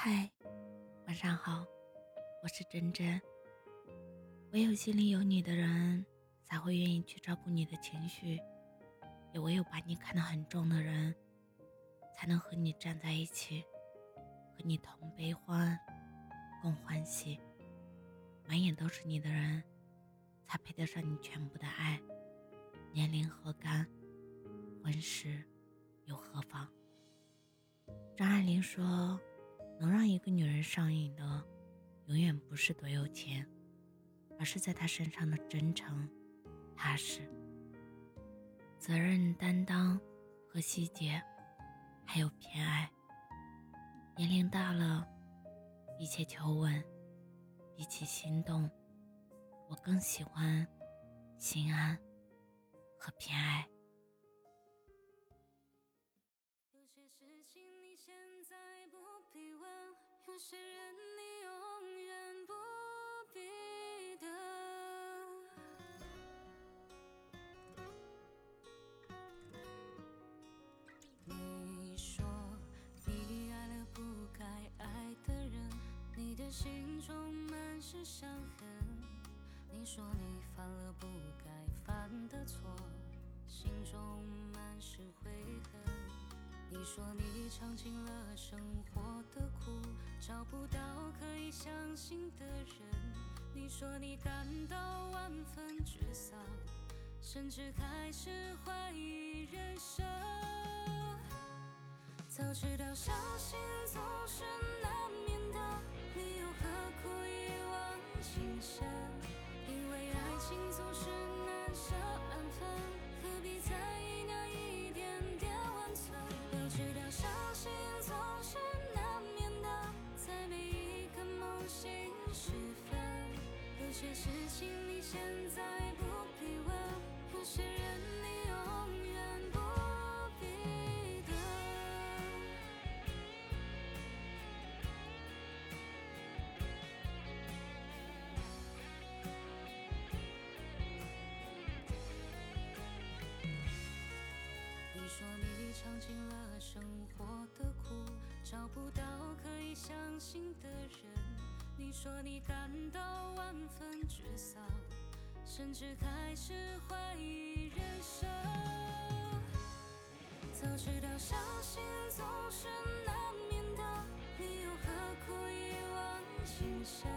嗨，晚上好，我是真真。唯有心里有你的人，才会愿意去照顾你的情绪；也唯有把你看得很重的人，才能和你站在一起，和你同悲欢，共欢喜。满眼都是你的人，才配得上你全部的爱。年龄何干，婚事又何妨？张爱玲说。能让一个女人上瘾的，永远不是多有钱，而是在她身上的真诚、踏实、责任担当和细节，还有偏爱。年龄大了，一切求稳，比起心动，我更喜欢心安和偏爱。有些事情你现在不必问，有些人你永远不必等。你说你爱了不该爱的人，你的心中满是伤痕。你说你犯了不该犯的错，心中满是悔恨。你说你尝尽了生活的苦，找不到可以相信的人。你说你感到万分沮丧，甚至开始怀疑人生。早知道伤心总是难免的，你又何苦一往情深？因为爱情总是难舍难分。何必在意那有些事情你现在不必问，有些人你永远不必等。你说你尝尽了生活的苦，找不到可以相信的人。说你感到万分沮丧，甚至开始怀疑人生。早知道伤心总是难免的，你又何苦一往情深？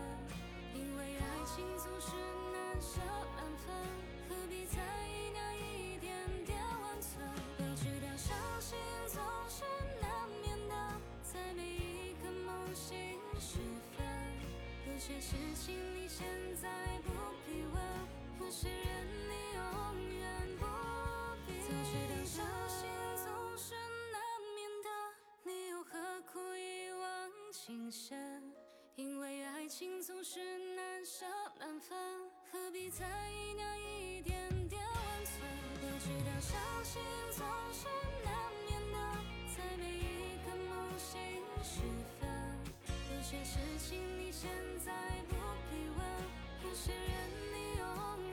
因为爱情总是难舍难分，何必在意那一些事情你现在不必问，有些人你永远不必早知道伤心总是难免的，你又何苦一往情深？因为爱情总是难舍难分，何必在意那一点点有些事情你现在不必问，有些人你永远。